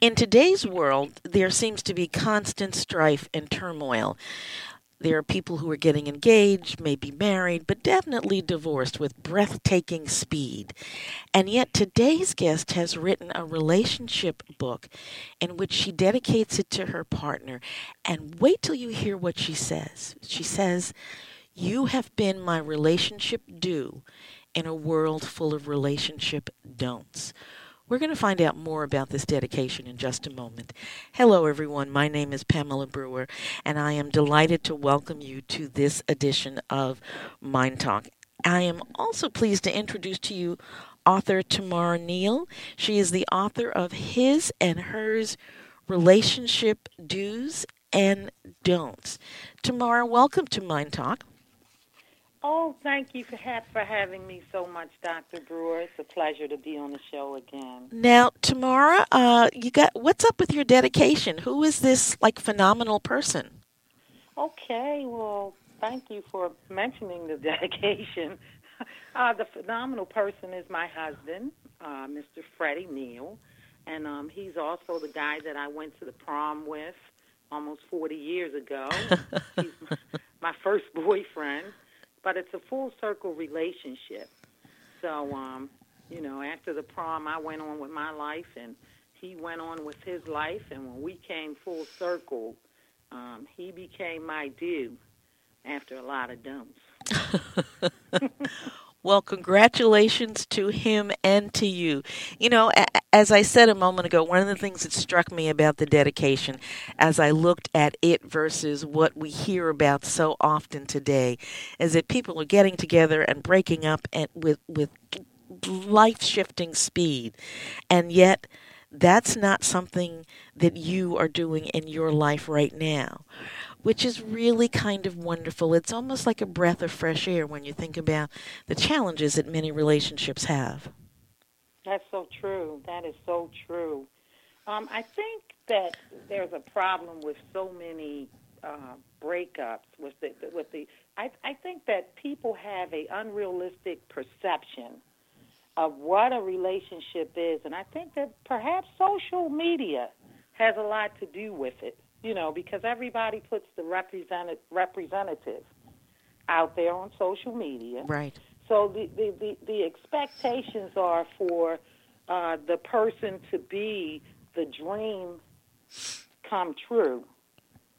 In today's world, there seems to be constant strife and turmoil. There are people who are getting engaged, maybe married, but definitely divorced with breathtaking speed. And yet, today's guest has written a relationship book in which she dedicates it to her partner. And wait till you hear what she says. She says, You have been my relationship do in a world full of relationship don'ts. We're going to find out more about this dedication in just a moment. Hello, everyone. My name is Pamela Brewer, and I am delighted to welcome you to this edition of MyNDTALK. I am also pleased to introduce to you author Tamara Neal. She is the author of His and Hers Relationship Do's and Don'ts. Tamara, welcome to MyNDTALK. Oh, thank you for, ha- for having me so much, Dr. Brewer. It's a pleasure to be on the show again. Now, Tamara, uh, you got what's up with your dedication? Who is this like phenomenal person? Okay, well, thank you for mentioning the dedication. Uh, the phenomenal person is my husband, uh, Mr. Freddie Neal, and um, he's also the guy that I went to the prom with almost 40 years ago. he's my, my first boyfriend but it's a full circle relationship. So, um, you know, after the prom, I went on with my life, and he went on with his life. And when we came full circle, um, he became my do after a lot of don'ts. Well, congratulations to him and to you. You know, as I said a moment ago, one of the things that struck me about the dedication as I looked at it versus what we hear about so often today is that people are getting together and breaking up and with with life shifting speed. And yet that's not something that you are doing in your life right now which is really kind of wonderful. It's almost like a breath of fresh air when you think about the challenges that many relationships have. That's so true. That is so true. Um, I think that there's a problem with so many uh, breakups with the with the. I, I think that people have a unrealistic perception of what a relationship is, and I think that perhaps social media has a lot to do with it you know, because everybody puts the representative representative out there on social media. Right. So the the, the, the expectations are for uh, the person to be the dream come true,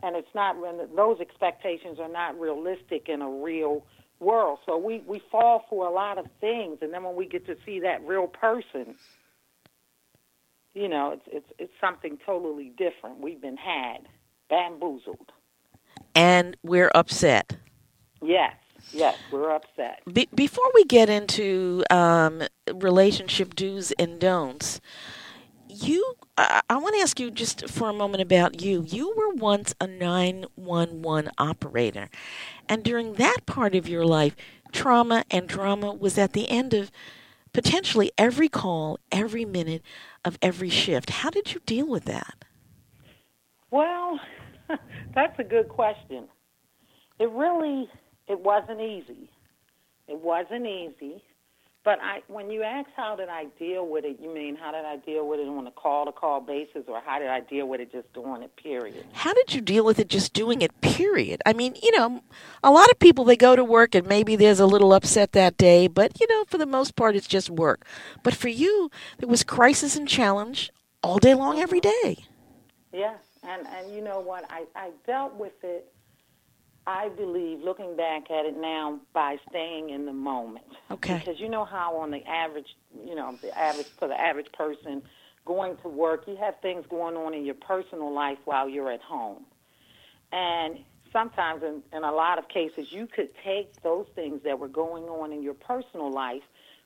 and it's not when those expectations are not realistic in a real world. So we we fall for a lot of things, and then when we get to see that real person, you know, it's it's it's something totally different. We've been had, bamboozled, and we're upset. Yes, yes, we're upset. Be- before we get into um, relationship do's and don'ts, you, I, I want to ask you just for a moment about you. You were once a nine one one operator, and during that part of your life, trauma and drama was at the end of potentially every call, every minute of every shift. How did you deal with that? Well, that's a good question. It really it wasn't easy. It wasn't easy. But I, when you ask how did I deal with it, you mean how did I deal with it on a call to call basis, or how did I deal with it just doing it? Period. How did you deal with it just doing it? Period. I mean, you know, a lot of people they go to work and maybe there's a little upset that day, but you know, for the most part, it's just work. But for you, it was crisis and challenge all day long, every day. Yeah, and and you know what? I I dealt with it I believe, looking back at it now, by staying in the moment. Okay. Because you know how on the average, you know, the average for the average person going to work, you have things going on in your personal life while you're at home, and sometimes, in, in a lot of cases, you could take those things that were going on in your personal life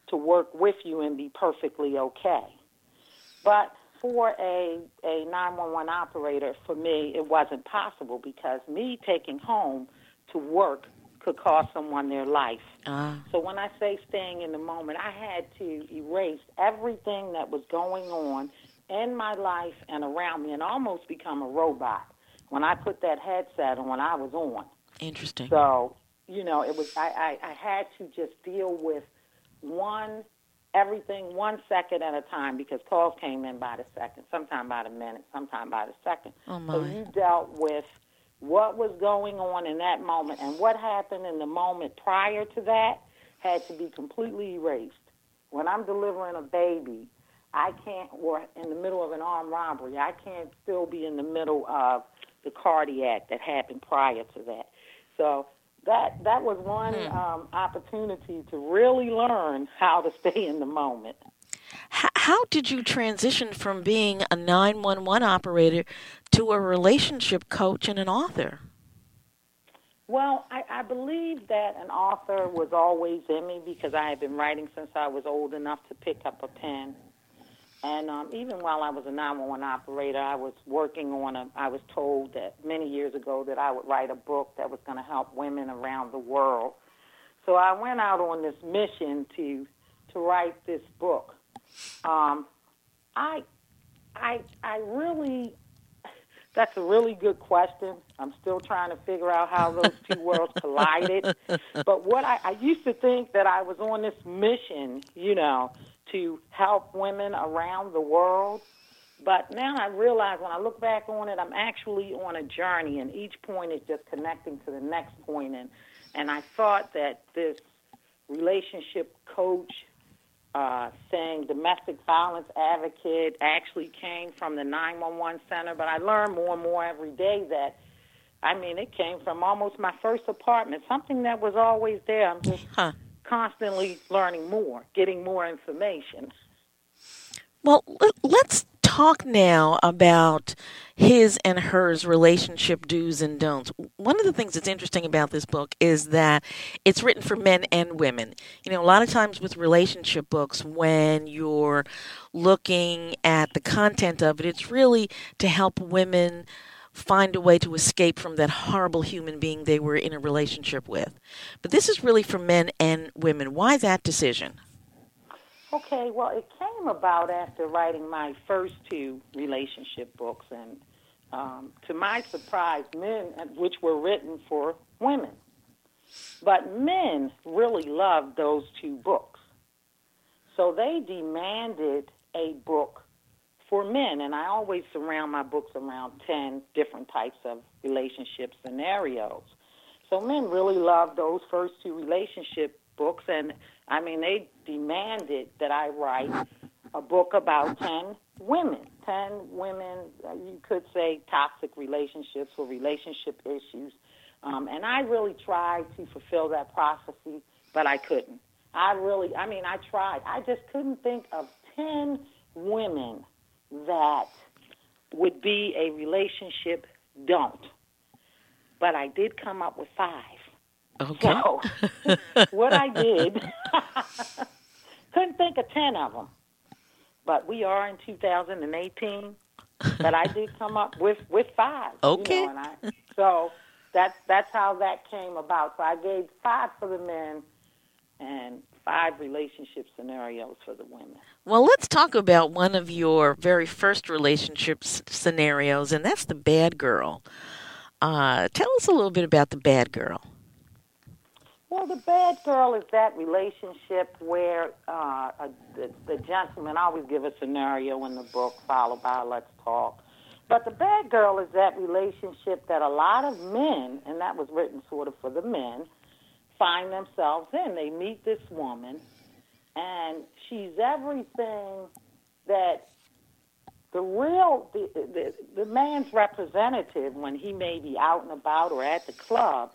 to work with you and be perfectly okay. But for a, a 911 operator, for me, it wasn't possible because me taking home to work could cost someone their life. Uh. So when I say staying in the moment, I had to erase everything that was going on in my life and around me and almost become a robot. When I put that headset on, I was on. Interesting. So, you know, it was I, I, I had to just deal with one everything one second at a time because calls came in by the second, sometime by the minute, sometime by the second. Oh my. So you dealt with what was going on in that moment and what happened in the moment prior to that had to be completely erased. When I'm delivering a baby, I can't, or in the middle of an armed robbery, I can't still be in the middle of the cardiac that happened prior to that. So that that was one Hmm. um, opportunity to really learn how to stay in the moment. How did you transition from being a 911 operator to a relationship coach and an author? Well, I, I believe that an author was always in me because I had been writing since I was old enough to pick up a pen. And um, even while I was a 911 operator, I was working on a. I was told that many years ago that I would write a book that was going to help women around the world. So I went out on this mission to to write this book. Um, I I I really that's a really good question. I'm still trying to figure out how those two worlds collided. But what I, I used to think that I was on this mission, you know, to help women around the world. But now I realize when I look back on it, I'm actually on a journey, and each point is just connecting to the next point. And and I thought that this relationship coach uh, saying domestic violence advocate actually came from the 911 center, but I learn more and more every day that, I mean, it came from almost my first apartment, something that was always there. I'm just Huh. Constantly learning more, getting more information. Well, let's talk now about his and hers relationship do's and don'ts. One of the things that's interesting about this book is that it's written for men and women. You know, a lot of times with relationship books, when you're looking at the content of it, it's really to help women find a way to escape from that horrible human being they were in a relationship with. But this is really for men and women. Why that decision? Okay, well, it came about after writing my first two relationship books, and um, to my surprise, men, which were written for women. But men really loved those two books. So they demanded a book for men, and I always surround my books around 10 different types of relationship scenarios. So men really loved those first two relationship books, and I mean, they demanded that I write a book about 10 women. 10 women, you could say toxic relationships or relationship issues. Um, and I really tried to fulfill that prophecy, but I couldn't. I really, I mean, I tried. I just couldn't think of 10 women that would be a relationship don't. But I did come up with five. Okay. So, what I did, couldn't think of 10 of them. But we are in 2018. But I did come up with, with five. you Okay. know, and I, so that's, that's how that came about. So I gave five for the men and five relationship scenarios for the women. Well, let's talk about one of your very first relationship scenarios, and that's the bad girl. Uh, tell us a little bit about the bad girl. Well, the bad girl is that relationship where uh, a, the, the gentleman, I always give a scenario in the book, followed by a let's talk. But the bad girl is that relationship that a lot of men, and that was written sort of for the men, find themselves in. They meet this woman, and she's everything that the real the, the the man's representative when he may be out and about or at the club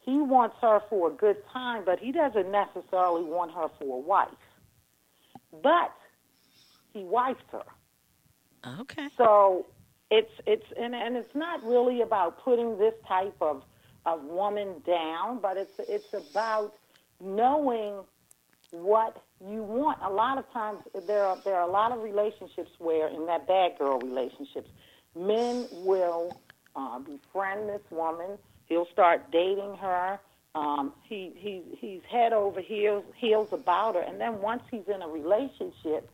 he wants her for a good time but he doesn't necessarily want her for a wife but he wifes her Okay. so it's it's and, and it's not really about putting this type of of woman down, but it's it's about knowing what you want. A lot of times there are there are a lot of relationships where in that bad girl relationships, men will uh, befriend this woman. He'll start dating her. Um, he he he's head over heels heels about her, and then once he's in a relationship,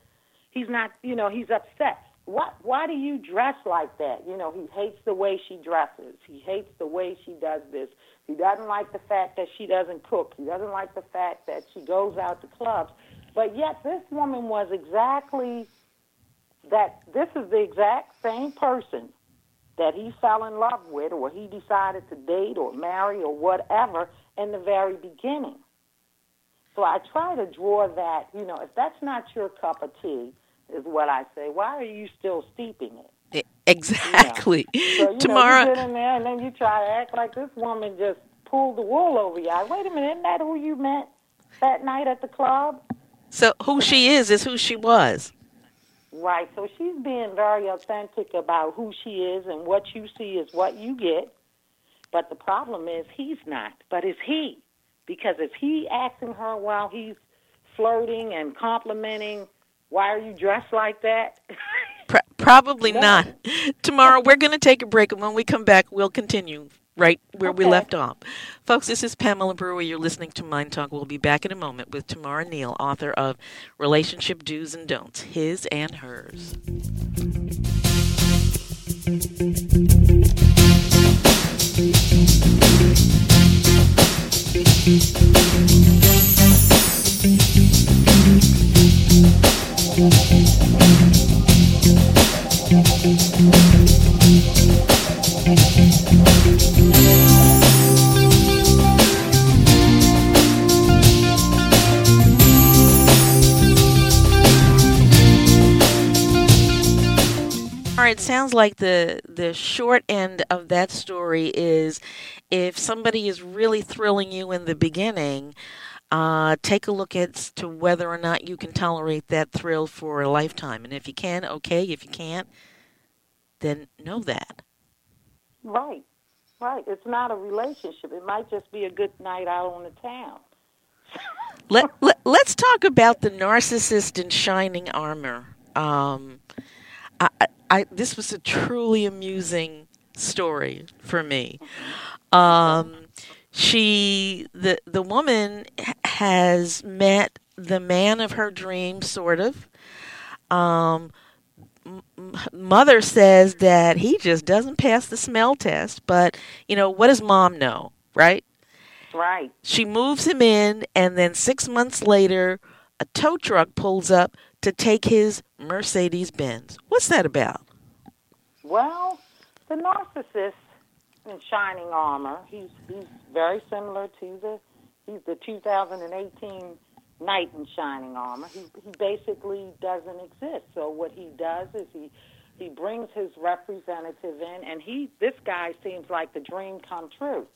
he's not you know he's upset what why do you dress like that you know he hates the way she dresses he hates the way she does this he doesn't like the fact that she doesn't cook he doesn't like the fact that she goes out to clubs But yet, this woman was exactly that. This is the exact same person that he fell in love with, or he decided to date or marry or whatever in the very beginning. So I try to draw that. You know, if that's not your cup of tea, is what I say. Why are you still steeping it? Exactly. So, you Tamara. know, you get in there and then you try to act like this woman just pulled the wool over your eyes. Wait a minute, isn't that who you met that night at the club? So who she is is who she was. Right. So she's being very authentic about who she is, and what you see is what you get. But the problem is he's not. But is he? Because if he asking her while he's flirting and complimenting, why are you dressed like that? Pro- probably No. not. Tamara we're going to take a break, and when we come back, we'll continue right where we left off. Folks, this is Pamela Brewer. You're listening to MyNDTALK. We'll be back in a moment with Tamara Neal, author of Relationship Do's and Don'ts, His and Hers. All right, sounds like the the short end of that story is if somebody is really thrilling you in the beginning, uh, take a look at to whether or not you can tolerate that thrill for a lifetime. And if you can, okay. If you can't, then know that. right. Right. It's not a relationship. It might just be a good night out on the town. let, let let's talk about the narcissist in shining armor. Um, I, I, I this was a truly amusing story for me. Um, she the the woman has met the man of her dreams, sort of. Um, mother says that he just doesn't pass the smell test, but you know what does mom know, right? Right. She moves him in, and then six months later, a tow truck pulls up to take his Mercedes Benz. What's that about? Well, the narcissist in shining armor, he's he's very similar to the he's the 2018 knight in shining armor. He he basically doesn't exist. So what he does is he he brings his representative in and he this guy seems like the dream come true.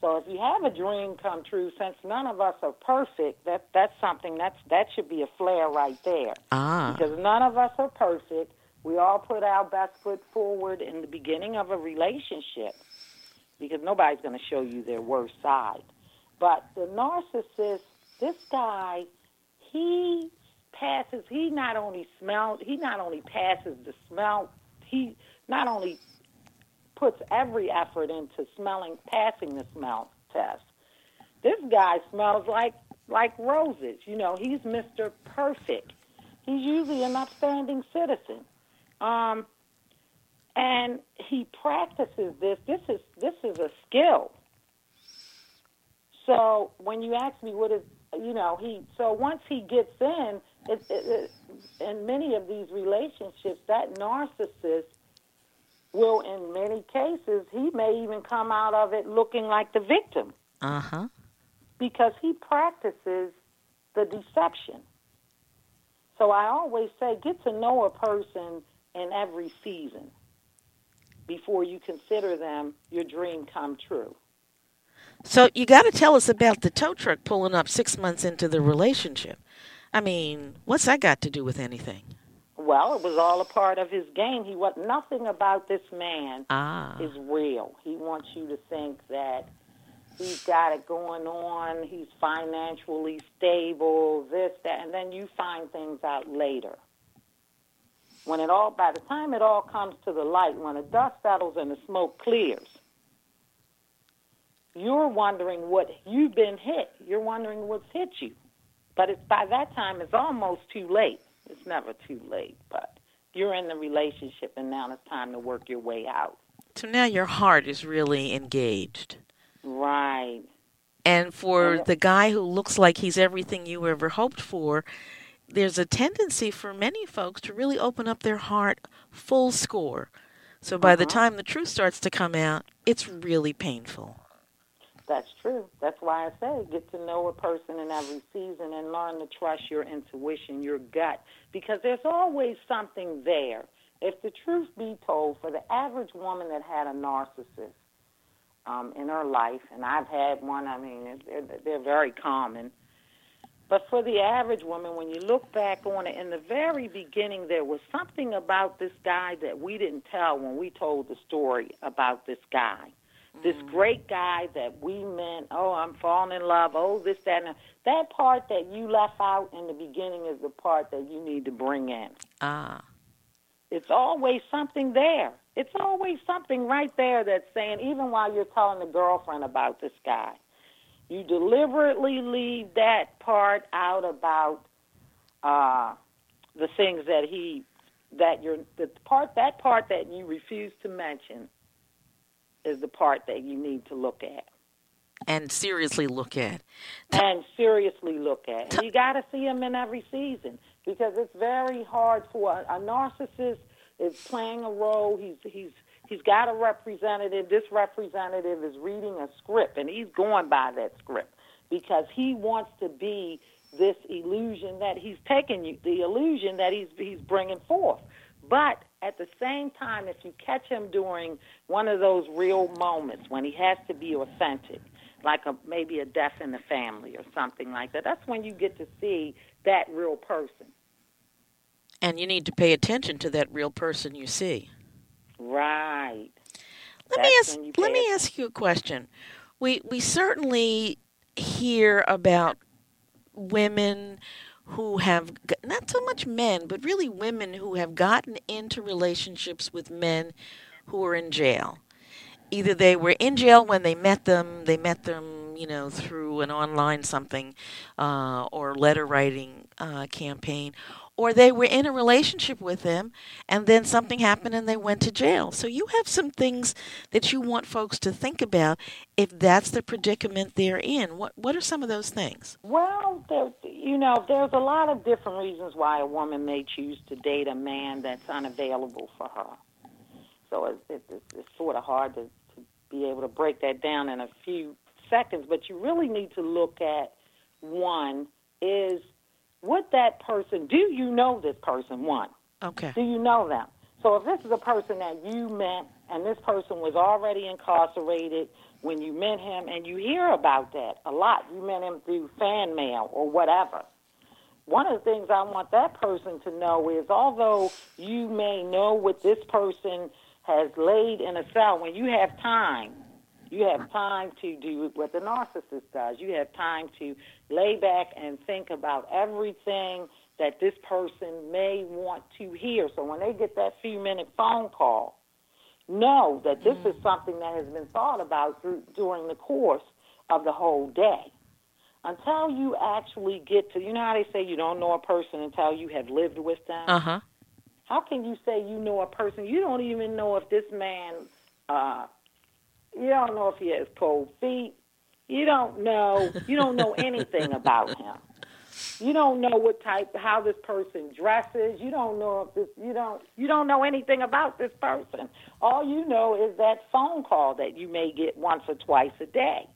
So if you have a dream come true, since none of us are perfect, that that's something that's that should be a flare right there Ah, because none of us are perfect. We all put our best foot forward in the beginning of a relationship because nobody's going to show you their worst side. But the narcissist, this guy, he passes. He not only smells. He not only passes the smell. He not only puts every effort into smelling, passing the smell test. This guy smells like like roses. You know, he's Mister Perfect. He's usually an upstanding citizen. Um, and he practices this. This is this is a skill. So when you ask me what is, you know, he so once he gets in, it, it, it, in many of these relationships, that narcissist will, in many cases, he may even come out of it looking like the victim uh huh. because he practices the deception. So I always say get to know a person in every season before you consider them your dream come true. So you got to tell us about the tow truck pulling up six months into the relationship. I mean, what's that got to do with anything? Well, it was all a part of his game. He was nothing about this man Ah, is real. He wants you to think that he's got it going on, he's financially stable, this, that, and then you find things out later. When it all, by the time it all comes to the light, when the dust settles and the smoke clears, you're wondering what you've been hit. You're wondering what's hit you. But it's by that time it's almost too late. It's never too late, but you're in the relationship and now it's time to work your way out. so now your heart is really engaged. Right. And for the guy who looks like he's everything you ever hoped for, there's a tendency for many folks to really open up their heart full score. So by the Uh-huh. time the truth starts to come out, it's really painful. That's true. That's why I say get to know a person in every season and learn to trust your intuition, your gut, because there's always something there. If the truth be told, for the average woman that had a narcissist um, in her life, and I've had one, I mean, they're, they're very common. But for the average woman, when you look back on it, in the very beginning, there was something about this guy that we didn't tell when we told the story about this guy this great guy that we meant, oh, I'm falling in love, oh, this, that, and that part that you left out in the beginning is the part that you need to bring in. Ah. It's always something there. It's always something right there that's saying, even while you're telling the girlfriend about this guy, you deliberately leave that part out about uh, the things that he, that you're, the part, that part that you refuse to mention is the part that you need to look at And seriously look at. and seriously look at. You got to see him in every season because it's very hard for a, a narcissist is playing a role. He's he's he's got a representative. This representative is reading a script and he's going by that script because he wants to be this illusion that he's taking you, the illusion that he's he's bringing forth. But at the same time, if you catch him during one of those real moments when he has to be authentic, like a maybe a death in the family or something like that, that's when you get to see that real person. And you need to pay attention to that real person you see. Right. Let me ask you let me ask you a question. We we certainly hear about women who have not so much men, but really women who have gotten into relationships with men who are in jail. Either they were in jail when they met them, they met them, you know, through an online something uh, or letter writing uh, campaign, or they were in a relationship with them and then something happened and they went to jail. So you have some things that you want folks to think about if that's the predicament they're in. What what are some of those things? Well, there, you know, there's a lot of different reasons why a woman may choose to date a man that's unavailable for her. So it's, it's, it's sort of hard to, to be able to break that down in a few seconds. But you really need to look at one is would that person, do you know this person? One, Okay. do you know them? So if this is a person that you met and this person was already incarcerated when you met him, and you hear about that a lot, you met him through fan mail or whatever. One of the things I want that person to know is although you may know what this person has laid in a cell, when you have time, you have time to do what the narcissist does. You have time to lay back and think about everything that this person may want to hear. So when they get that few minute phone call, know that this is something that has been thought about through, during the course of the whole day. Until you actually get to, you know how they say you don't know a person until you have lived with them? Uh huh. How can you say you know a person? You don't even know if this man, uh, you don't know if he has cold feet. You don't know. You don't know anything about him. You don't know what type, how this person dresses. You don't know if this. You don't. You don't know anything about this person. All you know is that phone call that you may get once or twice a day.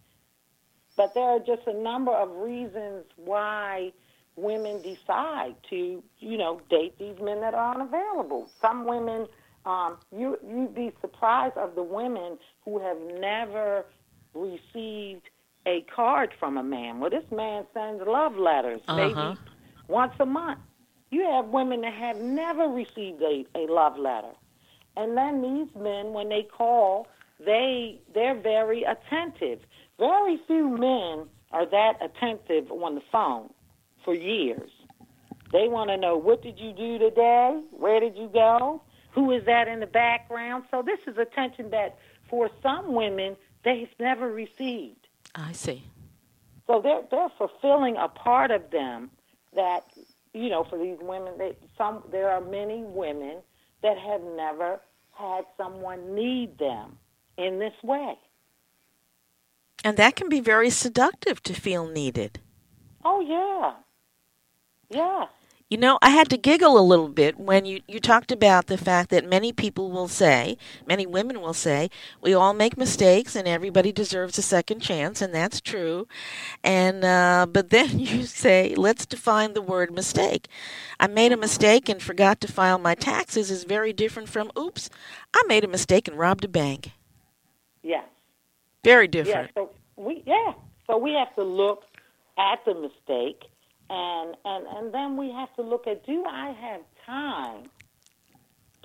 But there are just a number of reasons why women decide to, you know, date these men that are unavailable. Some women, um, you you'd be surprised of the women who have never received a card from a man. Well, this man sends love letters Uh-huh. maybe once a month. You have women that have never received a, a love letter. And then these men, when they call, they they're very attentive. Very few men are that attentive on the phone for years. They want to know what did you do today? Where did you go? Who is that in the background? So this is attention that for some women they've never received. I see. So they're they're fulfilling a part of them that you know for these women. They, some there are many women that have never had someone need them in this way. And that can be very seductive to feel needed. Oh yeah. Yeah. You know, I had to giggle a little bit when you, you talked about the fact that many people will say, many women will say, we all make mistakes and everybody deserves a second chance, and that's true. And uh, but then you say, let's define the word mistake. I made a mistake and forgot to file my taxes is very different from, oops, I made a mistake and robbed a bank. Yes. Very different. Yeah. So we yeah. So we have to look at the mistake and and and then we have to look at do I have time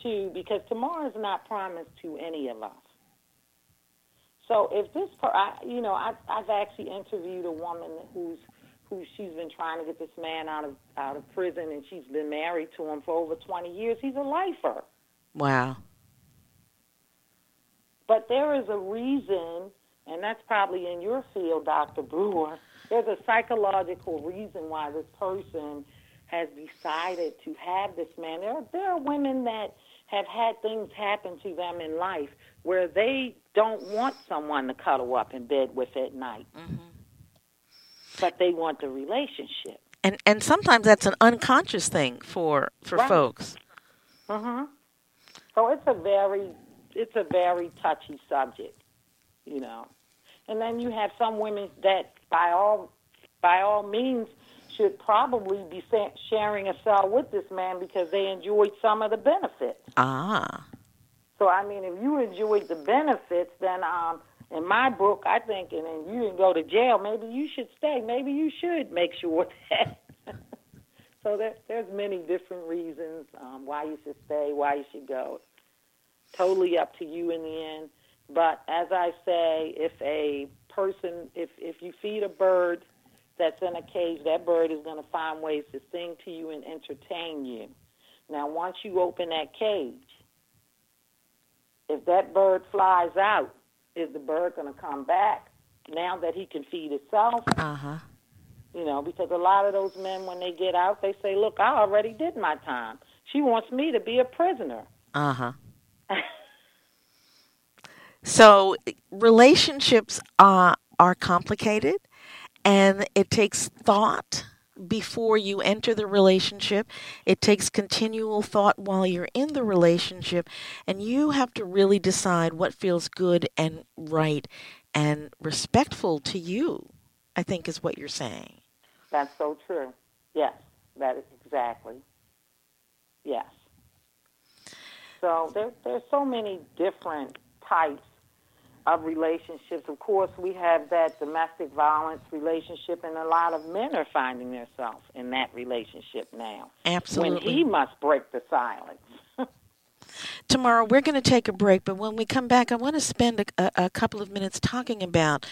to because tomorrow is not promised to any of us. So if this, per, I, you know, I, I've actually interviewed a woman who's who she's been trying to get this man out of out of prison, and she's been married to him for over twenty years. He's a lifer. Wow. But there is a reason, and that's probably in your field, Dr. Brewer, there's a psychological reason why this person has decided to have this man. There, there are women that have had things happen to them in life where they don't want someone to cuddle up in bed with at night, mm-hmm. but they want the relationship. And and sometimes that's an unconscious thing for for right. folks. Mhm. So it's a very it's a very touchy subject, you know. And then you have some women that by all by all means should probably be sharing a cell with this man because they enjoyed some of the benefits. Ah. So I mean, if you enjoyed the benefits, then um, in my book, I think, and then you didn't go to jail, maybe you should stay. Maybe you should make sure that. so there, there's many different reasons um, why you should stay, why you should go. Totally up to you in the end. But as I say, if a person, if if you feed a bird that's in a cage, that bird is going to find ways to sing to you and entertain you. Now, once you open that cage, if that bird flies out, is the bird going to come back now that he can feed itself? Uh huh. You know, because a lot of those men, when they get out, they say, "Look, I already did my time. She wants me to be a prisoner." Uh huh. so relationships are are complicated and it takes thought before you enter the relationship. It takes continual thought while you're in the relationship, and you have to really decide what feels good and right and respectful to you, I think is what you're saying. That's so true. Yes, that is exactly. Yes. So there, there's so many different types of relationships. Of course, we have that domestic violence relationship, and a lot of men are finding themselves in that relationship now. Absolutely. When he must break the silence. Tamara, we're going to take a break, but when we come back, I want to spend a, a, couple of minutes talking about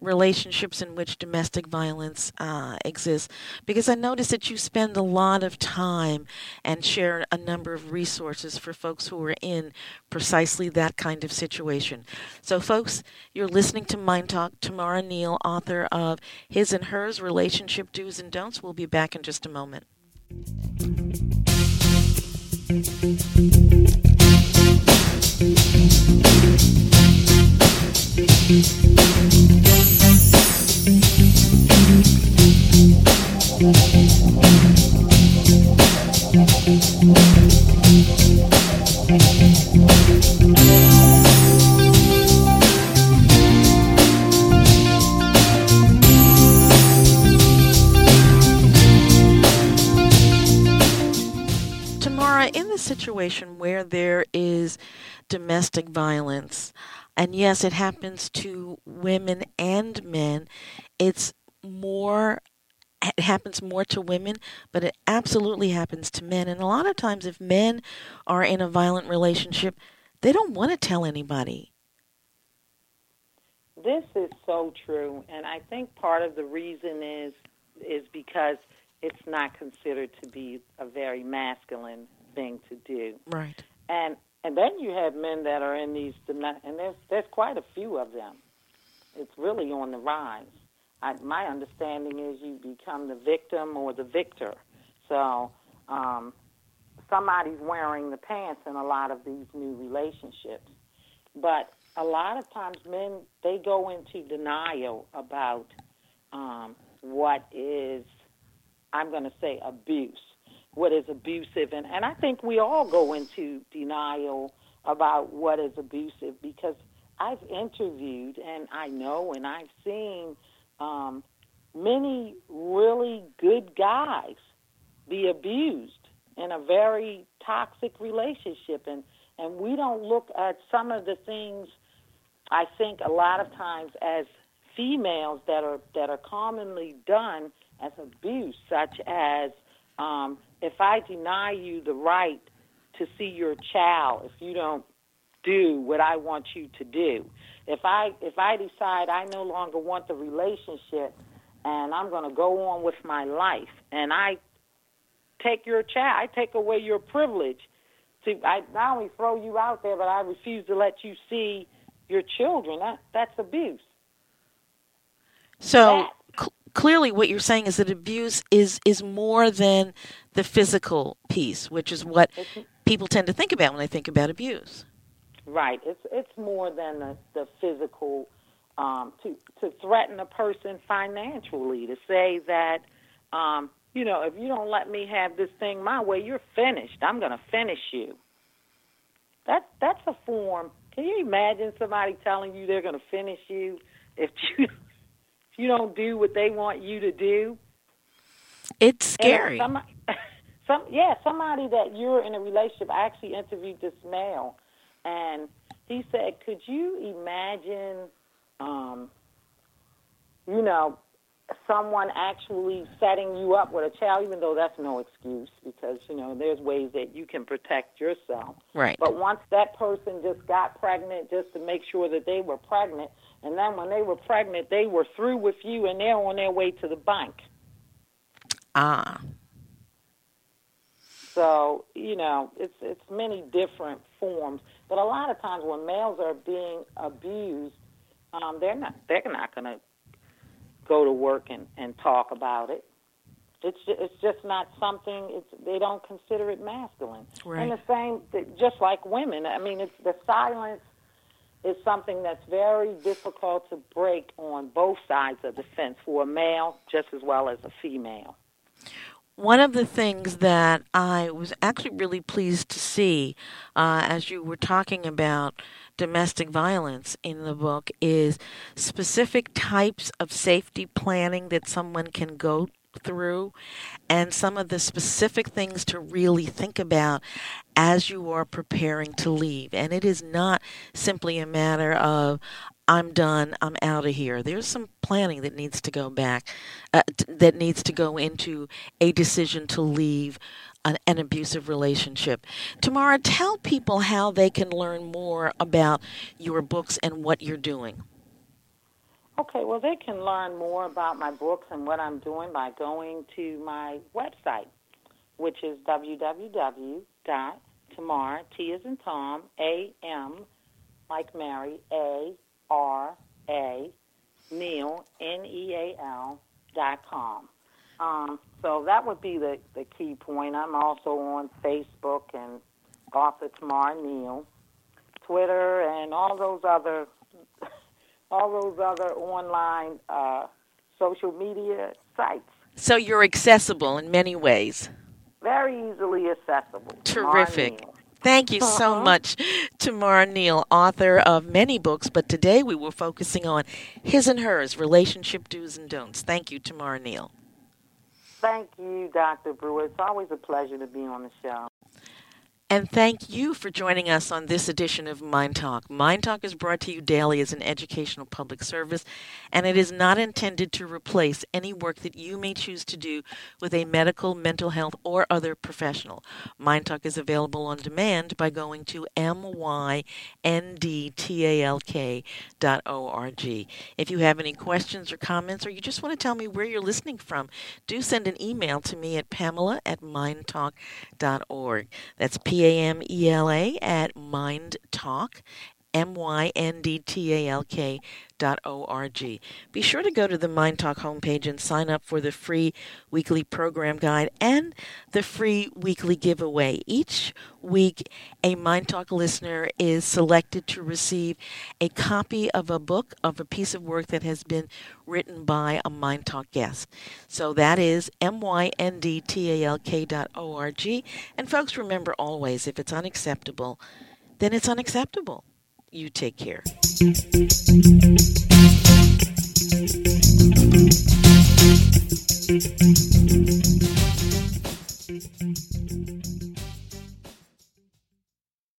relationships in which domestic violence uh, exists, because I notice that you spend a lot of time and share a number of resources for folks who are in precisely that kind of situation. So, folks, you're listening to MyNDTALK. Tamara Neal, author of His and Hers Relationship Do's and Don'ts. We'll be back in just a moment. Tamara, in the situation where there is domestic violence, and yes, it happens to women and men, it's more it happens more to women, but it absolutely happens to men. And a lot of times, if men are in a violent relationship, they don't want to tell anybody. This is so true, and I think part of the reason is is because it's not considered to be a very masculine thing to do. Right. And and then you have men that are in these and there's there's quite a few of them. It's really on the rise. I, my understanding is you become the victim or the victor. So um, somebody's wearing the pants in a lot of these new relationships. but a lot of times men they go into denial about um, what is I'm going to say abuse, what is abusive, and and I think we all go into denial about what is abusive because I've interviewed and I know and I've seen um, many really good guys be abused in a very toxic relationship. And and we don't look at some of the things I think a lot of times as females that are that are commonly done as abuse, such as um, if I deny you the right to see your child, if you don't do what I want you to do, if I if I decide I no longer want the relationship and I'm going to go on with my life, and I take your child, I take away your privilege to I not only throw you out there, but I refuse to let you see your children. That that's abuse. So cl- clearly, what you're saying is that abuse is is more than the physical piece, which is what it's, people tend to think about when they think about abuse. Right. It's it's more than the, the physical. Um, to to threaten a person financially, to say that, um, you know, if you don't let me have this thing my way, you're finished. I'm going to finish you. That that's a form can you imagine somebody telling you they're going to finish you if you if you don't do what they want you to do? It's scary. Some, some, yeah, somebody that you're in a relationship. I actually interviewed this male, and he said, "Could you imagine, um, you know, someone actually setting you up with a child, even though that's no excuse because, you know, there's ways that you can protect yourself. Right. But once that person just got pregnant just to make sure that they were pregnant, and then when they were pregnant, they were through with you and they're on their way to the bank. Ah. So, you know, it's it's many different forms. But a lot of times when males are being abused, um, they're not they're not gonna go to work and, and talk about it. It's just, it's just not something. It's they don't consider it masculine. Right. And the same, just like women. I mean, it's the silence is something that's very difficult to break on both sides of the fence for a male just as well as a female. One of the things that I was actually really pleased to see uh, as you were talking about domestic violence in the book is specific types of safety planning that someone can go through and some of the specific things to really think about as you are preparing to leave. And it is not simply a matter of, I'm done, I'm out of here. There's some planning that needs to go back, uh, t- that needs to go into a decision to leave an, an abusive relationship. Tamara, tell people how they can learn more about your books and what you're doing. Okay, well, they can learn more about my books and what I'm doing by going to my website, which is www.tamar, T as in Tom, A M, like Mary, A R A, Neal, N E A L, dot com. Um, so that would be the, the key point. I'm also on Facebook and author Tamar Neal, Twitter, and all those other all those other online uh, social media sites. So you're accessible in many ways. Very easily accessible. Terrific. Thank you so Uh-huh. much, Tamara Neal, author of many books, but today we were focusing on his and hers relationship do's and don'ts. Thank you, Tamara Neal. Thank you, Dr. Brewer. It's always a pleasure to be on the show. And thank you for joining us on this edition of MyNDTALK. Mind Talk is brought to you daily as an educational public service, and it is not intended to replace any work that you may choose to do with a medical, mental health, or other professional. MyNDTALK is available on demand by going to myndtalk.org. If you have any questions or comments, or you just want to tell me where you're listening from, do send an email to me at pamela at myndtalk.org. That's P A M E L A at myndtalk M-Y-N-D-T-A-L-K dot O-R-G. Be sure to go to the MyNDTALK homepage and sign up for the free weekly program guide and the free weekly giveaway. Each week, a MyNDTALK listener is selected to receive a copy of a book of a piece of work that has been written by a MyNDTALK guest. So that is M-Y-N-D-T-A-L-K dot O-R-G. And folks, remember always, if it's unacceptable, then it's unacceptable. You take care.